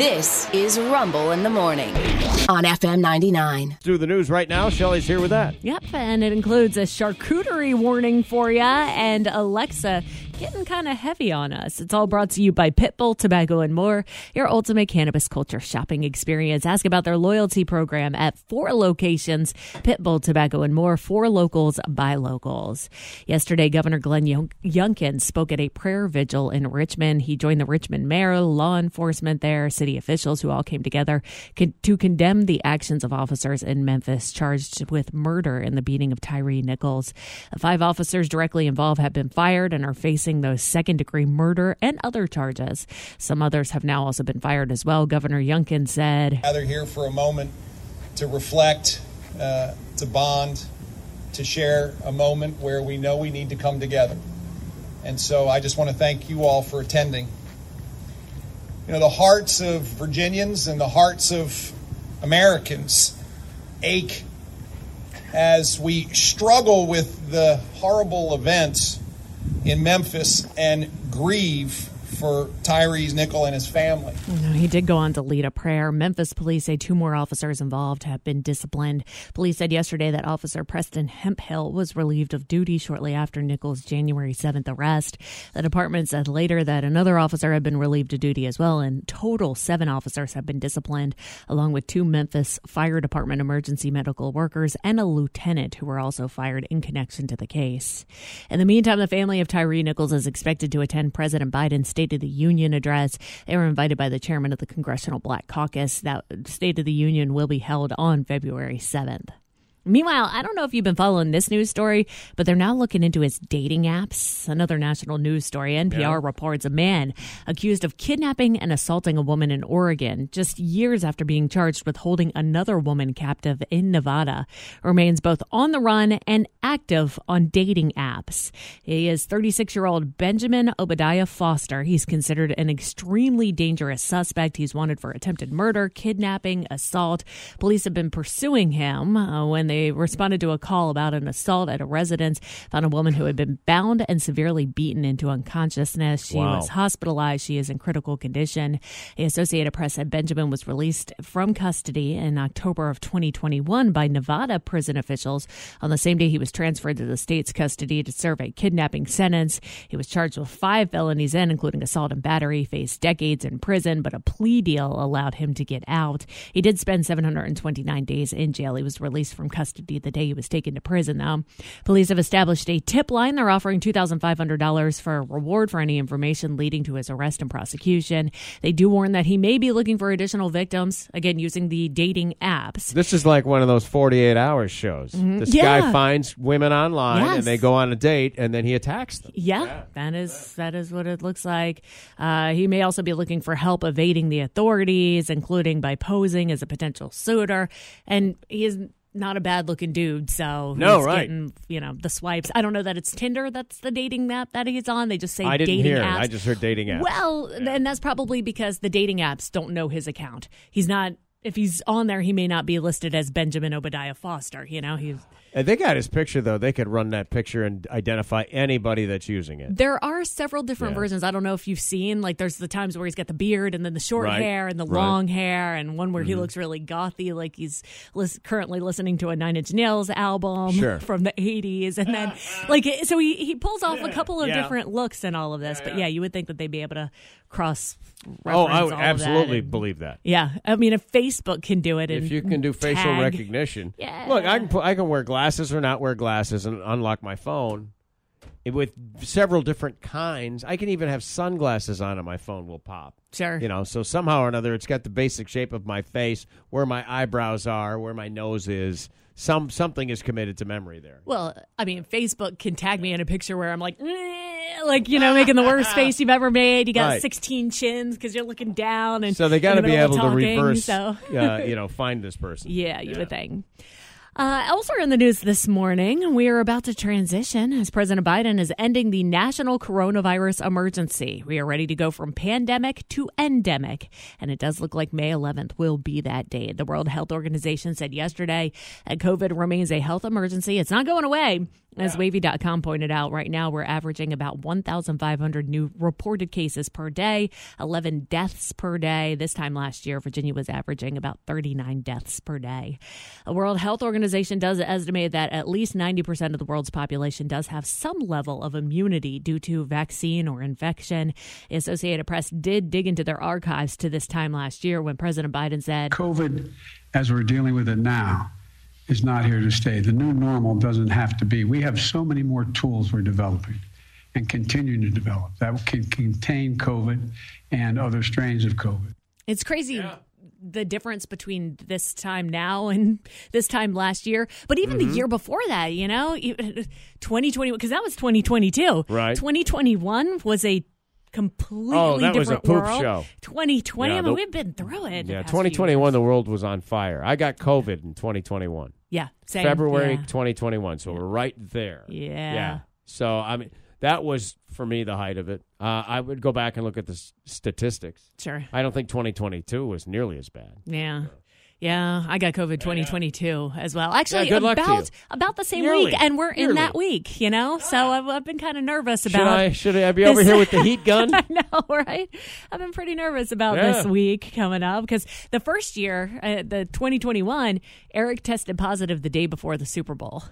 This is Rumble in the Morning on FM 99. Through the news right now. Shelly's here with that. Yep, and it includes a charcuterie warning for you and Alexa getting kind of heavy on us. It's all brought to you by Pitbull Tobacco and More, your ultimate cannabis culture shopping experience. Ask about their loyalty program at four locations Pitbull Tobacco and More, four locals by locals. Yesterday, Governor Glenn Youngkin spoke at a prayer vigil in Richmond. He joined the Richmond mayor, law enforcement there, city officials who all came together to condemn the actions of officers in Memphis charged with murder in the beating of Tyre Nichols. Five officers directly involved have been fired and are facing facing those second degree murder and other charges. Some others have now also been fired as well. Governor Youngkin said, Gather here for a moment to reflect, uh, to bond, to share a moment where we know we need to come together. And so I just want to thank you all for attending. You know, the hearts of Virginians and the hearts of Americans ache as we struggle with the horrible events in Memphis and grieve for Tyre Nichols and his family. he did go on to lead a prayer. Memphis police say two more officers involved have been disciplined. Police said yesterday that Officer Preston Hemphill was relieved of duty shortly after Nichols' January 7th arrest. The department said later that another officer had been relieved of duty as well. In total, seven officers have been disciplined, along with two Memphis Fire Department emergency medical workers and a lieutenant who were also fired in connection to the case. In the meantime, the family of Tyre Nichols is expected to attend President Biden's State of the Union address. They were invited by the chairman of the Congressional Black Caucus. That State of the Union will be held on February 7th. Meanwhile, I don't know if you've been following this news story, but they're now looking into his dating apps. Another national news story. NPR yeah. reports a man accused of kidnapping and assaulting a woman in Oregon just years after being charged with holding another woman captive in Nevada remains both on the run and active on dating apps. He is 36 year old Benjamin Obadiah Foster. He's considered an extremely dangerous suspect. He's wanted for attempted murder, kidnapping, assault. Police have been pursuing him uh, when they responded to a call about an assault at a residence, found a woman who had been bound and severely beaten into unconsciousness. She wow. was hospitalized. She is in critical condition. The Associated Press said Benjamin was released from custody in October of 2021 by Nevada prison officials. On the same day, he was transferred to the state's custody to serve a kidnapping sentence. He was charged with five felonies in, including assault and battery, faced decades in prison, but a plea deal allowed him to get out. He did spend 729 days in jail. He was released from custody custody the day he was taken to prison, though. Police have established a tip line. They're offering $2,500 for a reward for any information leading to his arrest and prosecution. They do warn that he may be looking for additional victims, again, using the dating apps. This is like one of those 48 hours shows. Mm-hmm. This yeah. guy finds women online yes. and they go on a date and then he attacks them. Yeah, yeah. that is that is what it looks like. Uh, he may also be looking for help evading the authorities, including by posing as a potential suitor. And he is not a bad looking dude. So no, right? Getting, you know the swipes. I don't know that it's Tinder. That's the dating app that he's on. They just say I didn't dating hear apps. I just heard dating apps. Well, yeah. and that's probably because the dating apps don't know his account. He's not. If he's on there, he may not be listed as Benjamin Obadiah Foster. You know, he's they got his picture though. They could run that picture and identify anybody that's using it. There are several different yeah. versions. I don't know if you've seen like there's the times where he's got the beard and then the short right. hair and the right. long hair, and one where mm-hmm. he looks really gothy, like he's lis- currently listening to a Nine Inch Nails album sure. from the '80s, and then like so he he pulls off yeah. a couple of yeah. different looks and all of this. But yeah, you would think that they'd be able to cross. Oh, I would absolutely and, believe that. Yeah, I mean, if Facebook can do it, if you can do facial tag, recognition, yeah. Look, I can put, I can wear glasses or not wear glasses and unlock my phone with several different kinds. I can even have sunglasses on and my phone will pop. Sure. You know, so somehow or another it's got the basic shape of my face, where my eyebrows are, where my nose is. Some something is committed to memory there. Well, I mean, Facebook can tag me in a picture where I'm like like you know making the worst face you've ever made. You got right. 16 chins because you're looking down, and so they got to be able talking, to reverse, so. uh, you know, find this person. Yeah, you yeah. would think. Uh, elsewhere in the news this morning, we are about to transition as President Biden is ending the national coronavirus emergency. We are ready to go from pandemic to endemic, and it does look like May 11th will be that day. The World Health Organization said yesterday that COVID remains a health emergency. It's not going away. As Wavy.com pointed out, right now we're averaging about 1,500 new reported cases per day, 11 deaths per day. This time last year, Virginia was averaging about 39 deaths per day. The World Health Organization does estimate that at least 90% of the world's population does have some level of immunity due to vaccine or infection. The Associated Press did dig into their archives to this time last year when President Biden said, COVID, as we're dealing with it now, is not here to stay. The new normal doesn't have to be. We have so many more tools we're developing and continuing to develop that can contain COVID and other strains of COVID. It's crazy. The difference between this time now and this time last year, but even Mm-hmm. the year before that, you know, 2020, because that was 2022. Right. 2021 was a completely Oh, that was a different poop world. show. 2020, Yeah, I mean, we've been through it. Yeah, 2021, the world was on fire. I got COVID in 2021. Yeah, same. February Yeah. 2021. So we're right there. Yeah. Yeah. So, I mean, that was, for me, the height of it. Uh, I would go back and look at the s- statistics. Sure. I don't think 2022 was nearly as bad. Yeah. Yeah, I got COVID 2022 as well. Actually, Yeah, good luck to about about the same Nearly. week, and we're in that week, you know. So I've, I've been kind of nervous about. Should. I, should I be over this- here with the heat gun? I know, right? I've been pretty nervous about Yeah. this week coming up because the first year, uh, the 2021, Eric tested positive the day before the Super Bowl.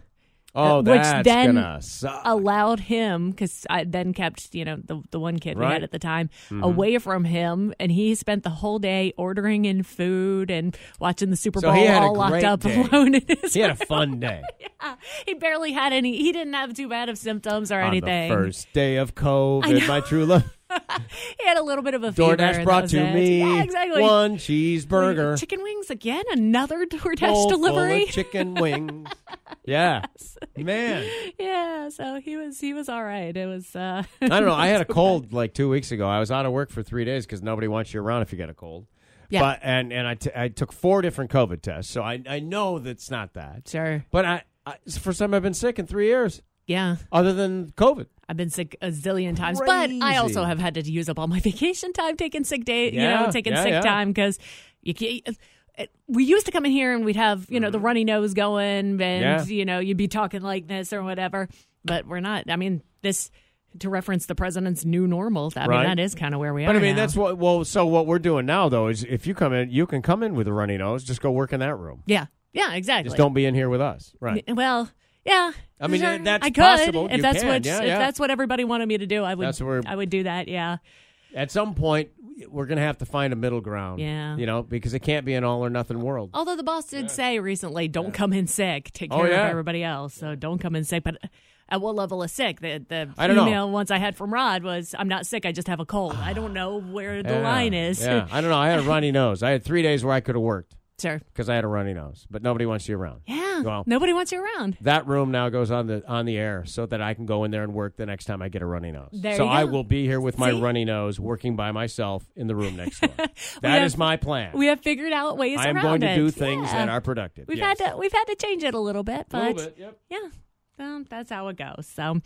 Oh, which that's then allowed him because I then kept you know the the one kid we had at the time Mm-hmm. away from him, and he spent the whole day ordering in food and watching the Super So Bowl he had a all locked up day. alone in his he had a fun day yeah, he barely had any. He didn't have too bad of symptoms or on anything. the first day of COVID. My true love. He had a little bit of a fever. DoorDash brought to it. me Yeah, exactly. one cheeseburger. Chicken wings again. Another DoorDash bowl delivery. chicken wings. Yeah, man. yeah, so he was he was all right. It was. uh I don't know. I had a cold like two weeks ago. I was out of work for three days because nobody wants you around if you get a cold. Yeah. But and and I, t- I took four different COVID tests, so I I know that's not that. Sure. But I, I first time I've been sick in three years, Yeah. other than COVID. I've been sick a zillion times, but I also have had to use up all my vacation time taking sick day, yeah, you know, taking yeah, sick yeah. time because you can't. It- We used to come in here and we'd have, you know, the runny nose going and, Mm-hmm. Yeah. you know, you'd be talking like this or whatever. But we're not. I mean, this, to reference the president's new normal, I Right. mean, that is kind of where we are. But. I mean, now. that's what. Well, so what we're doing now though is if you come in, you can come in with a runny nose. Just go work in that room. Yeah. Yeah, exactly. Just don't be in here with us. Right. Well, yeah. I mean, sure. that's I could possible. if You that's can. what Yeah, if yeah. that's what everybody wanted me to do. I would. That's where- I would do that. Yeah. At some point, we're gonna have to find a middle ground. Yeah. You know, because it can't be an all or nothing world. Although the boss did say recently, don't come in sick. Take Oh, care yeah. of everybody else. So don't come in sick. But at what level of sick? The the I don't know. once I had from Rod was, "I'm not sick. I just have a cold." I don't know where the Yeah. line is. Yeah. I don't know. I had a runny nose. I had three days where I could have worked sure. because I had a runny nose, but nobody wants you around. Yeah. Well- Nobody wants you around. That room now goes on the on the air so that I can go in there and work the next time I get a runny nose. There so you I will be here with my See? runny nose, working by myself in the room next door. That is have- my plan. We have figured out ways I am around going to it. do things Yeah. that are productive. We've yes. had to we've had to change it a little bit, a but little bit. Yep. yeah. Well, that's how it goes. So,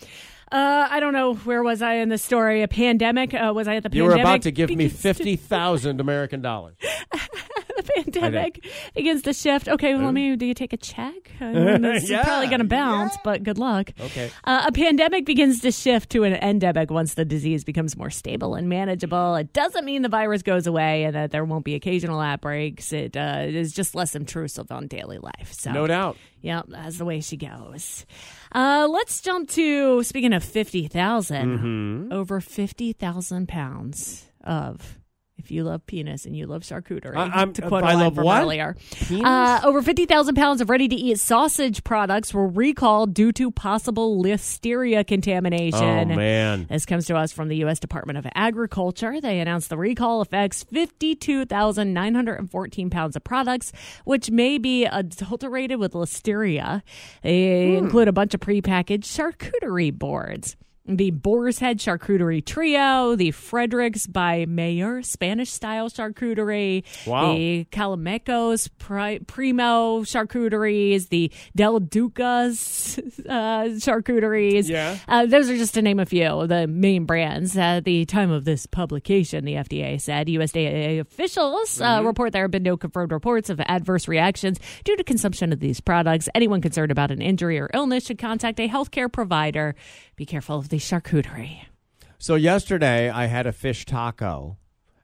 uh, I don't know where was I in the story. A pandemic? Uh, was I at the You pandemic? were about to give me fifty thousand American dollars. the pandemic begins to shift. Okay, well, let me. Do you take a check? I mean, this Yeah, is probably going to bounce, but good luck. Okay. Uh, a pandemic begins to shift to an endemic once the disease becomes more stable and manageable. It doesn't mean the virus goes away and that there won't be occasional outbreaks. It uh, is just less intrusive on daily life. So No doubt. Yep, that's the way she goes. Uh, let's jump to speaking of 50,000, Mm-hmm. over 50,000 pounds of. If you love penis and you love charcuterie, I- I'm- to quote a I line love from what? earlier, uh, over 50,000 pounds of ready to eat sausage products were recalled due to possible listeria contamination. Oh man. This comes to us from the U.S. Department of Agriculture. They announced the recall affects 52,914 pounds of products, which may be adulterated with listeria. They include a bunch of prepackaged charcuterie boards. The Boar's Head Charcuterie Trio, the Frederik's by Meijer Spanish style charcuterie, Wow. the Colameco's Pri- Primo charcuteries, the Del Duca's uh, charcuteries. Yeah. Uh, those are just to name a few the main brands. At the time of this publication, the FDA said USDA officials uh, Mm-hmm. report there have been no confirmed reports of adverse reactions due to consumption of these products. Anyone concerned about an injury or illness should contact a healthcare provider. Be careful of the charcuterie. So yesterday I had a fish taco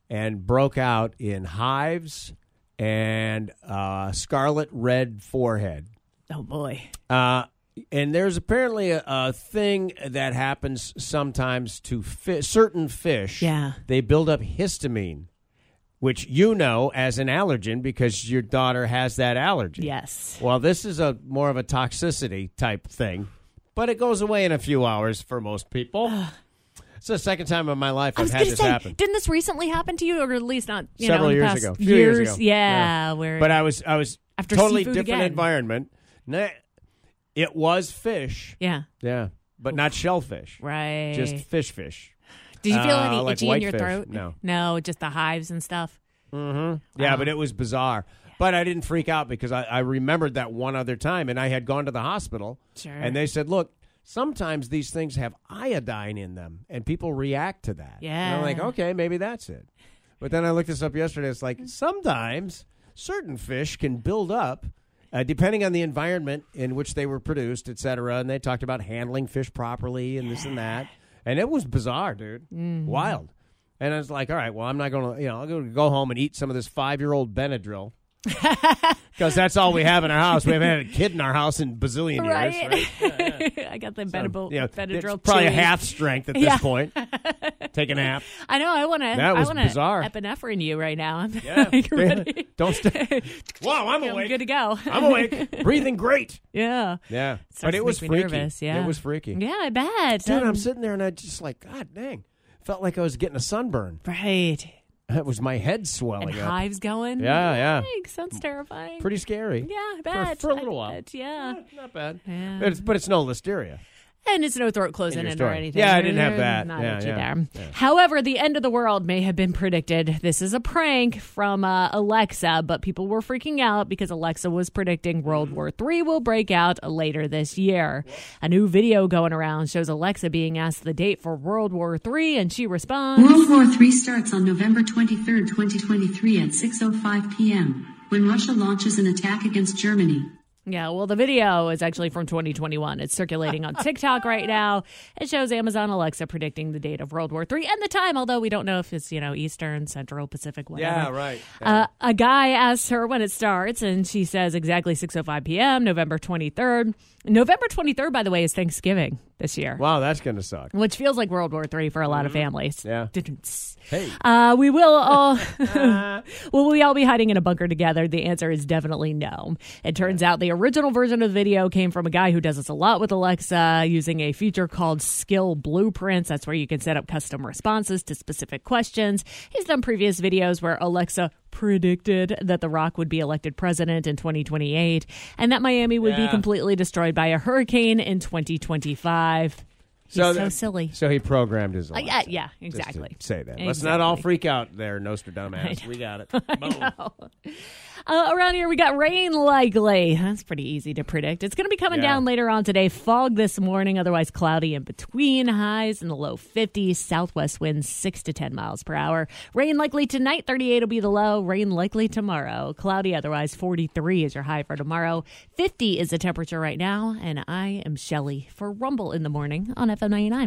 and broke out in hives and uh, scarlet red forehead. Oh boy. Uh, and there's apparently a, a thing that happens sometimes to fi- certain fish. Yeah. They build up histamine, which you know as an allergen because your daughter has that allergy. Yes. Well, this is a more of a toxicity type thing, but it goes away in a few hours for most people. it's the second time in my life I I've was had this say, happen. didn't this recently happen to you, or at least not you Several know, in the years past ago. Few years ago. Yeah, where But I was I was After totally seafood different again. environment. It was fish. yeah, Yeah, but not shellfish. right. Just fish fish. Did you feel uh, any like itchy in your whitefish. throat? No. no, just the hives and stuff. Yeah, but it was bizarre. But I didn't freak out because I, I remembered that one other time, and I had gone to the hospital, Sure. and they said, "Look, sometimes these things have iodine in them, and people react to that." and I'm like, "Okay, maybe that's it." But then I looked this up yesterday. It's like sometimes certain fish can build up. Uh, depending on the environment in which they were produced, et cetera, and they talked about handling fish properly and this and that, and it was bizarre, dude, Mm-hmm. wild. And I was like, all right, well, I'm not going to, you know, I'm going to go home and eat some of this five year old Benadryl. Because that's all we have in our house. We haven't had a kid in our house in bazillion years. Right? I got the So, Benadryl, know, Benadryl it's probably chewy. half strength at this Yeah. point. Take a nap. I know. I want to. That was I bizarre. epinephrine you right now. I'm Yeah. like, ready. Don't stay. Wow, I'm I'm awake. good to go. I'm awake. Breathing great. yeah. Yeah. Starts but it was freaky. nervous, yeah. It was freaky. Yeah, I bet. Dude, I'm Um, sitting there and I just like, God dang. Felt like I was getting a sunburn. right. It was my head And swelling up. hives going. Yeah, yeah. Yikes, sounds terrifying. Pretty scary. Yeah, I For- bet. for a I little while. bet, Yeah. Eh, not bad. Yeah. But, it's, but it's no listeria. And it's no throat closing In your in or anything. Yeah, I didn't have that. Not Yeah, yeah. there. However, the end of the world may have been predicted. This is a prank from uh, Alexa, but people were freaking out because Alexa was predicting World War III will break out later this year. A new video going around shows Alexa being asked the date for World War III, and she responds. World War III starts on November 23, 2023 at 6.05 p.m. when Russia launches an attack against Germany. Yeah, well, the video is actually from 2021. It's circulating on TikTok right now. It shows Amazon Alexa predicting the date of World War III and the time, although we don't know if it's, you know, Eastern, Central, Pacific, whatever. Yeah, right. Uh, a guy asks her when it starts, and she says exactly 6:05 p.m., November 23rd. November 23rd, by the way, is Thanksgiving this year, Wow, that's going to suck. which feels like World War III for a lot of families. Yeah. Hey. Uh, we will all will we all be hiding in a bunker together? The answer is definitely no. It turns out the original version of the video came from a guy who does this a lot with Alexa using a feature called Skill Blueprints. That's where you can set up custom responses to specific questions. He's done previous videos where Alexa predicted that The Rock would be elected president in 2028 and that Miami would be completely destroyed by a hurricane in 2025. He's so, that- silly. So he programmed his. Uh, yeah, yeah, exactly. say that. Let's not all freak out there, Nostradamus. We got it. Uh, around here, we got rain likely. That's pretty easy to predict. It's going to be coming Yeah. down later on today. Fog this morning, otherwise cloudy in between. Highs in the low 50s. Southwest winds 6 to 10 miles per hour. Rain likely tonight, 38 will be the low. Rain likely tomorrow. Cloudy, otherwise 43 is your high for tomorrow. 50 is the temperature right now. And I am Shelly for Rumble in the Morning on FM 99.